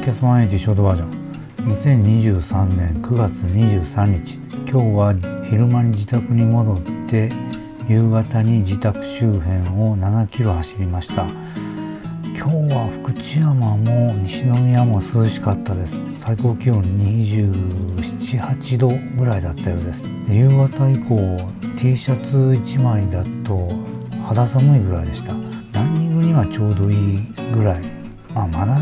血毎日ショートバージョン。2023年9月23日。今日は昼間に自宅に戻って夕方に自宅周辺を7キロ走りました。今日は福知山も西宮も涼しかったです。最高気温278度ぐらいだったようです。夕方以降 T シャツ1枚だと肌寒いぐらいでした。ランニングにはちょうどいいぐらい。まあまだ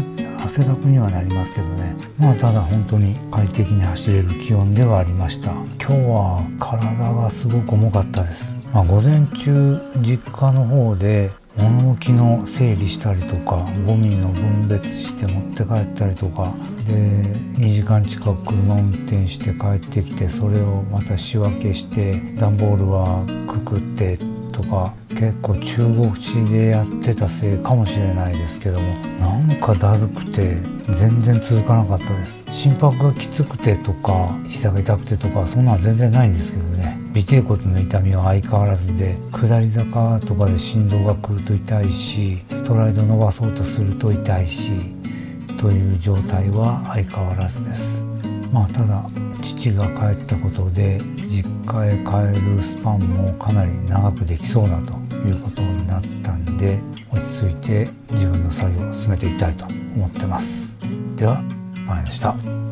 汗だくにはなりますけどね。まあただ本当に快適に走れる気温ではありました。今日は体がすごく重かったです。まあ、午前中実家の方で物置の整理したりとかゴミの分別して持って帰ったりとか。で2時間近く車運転して帰ってきてそれをまた仕分けして段ボールはくくってとか結構中国地でやってたせいかもしれないですけどもなんかだるくて全然続かなかったです。心拍がきつくてとか膝が痛くてとかそんなの全然ないんですけどね。尾てい骨の痛みは相変わらずで下り坂とかで振動が来ると痛いしストライド伸ばそうとすると痛いしという状態は相変わらずです。まあただ父が帰ったことで実家へ帰るスパンもかなり長くできそうだということになったんで落ち着いて自分の作業を進めていきたいと思ってますでは前でした。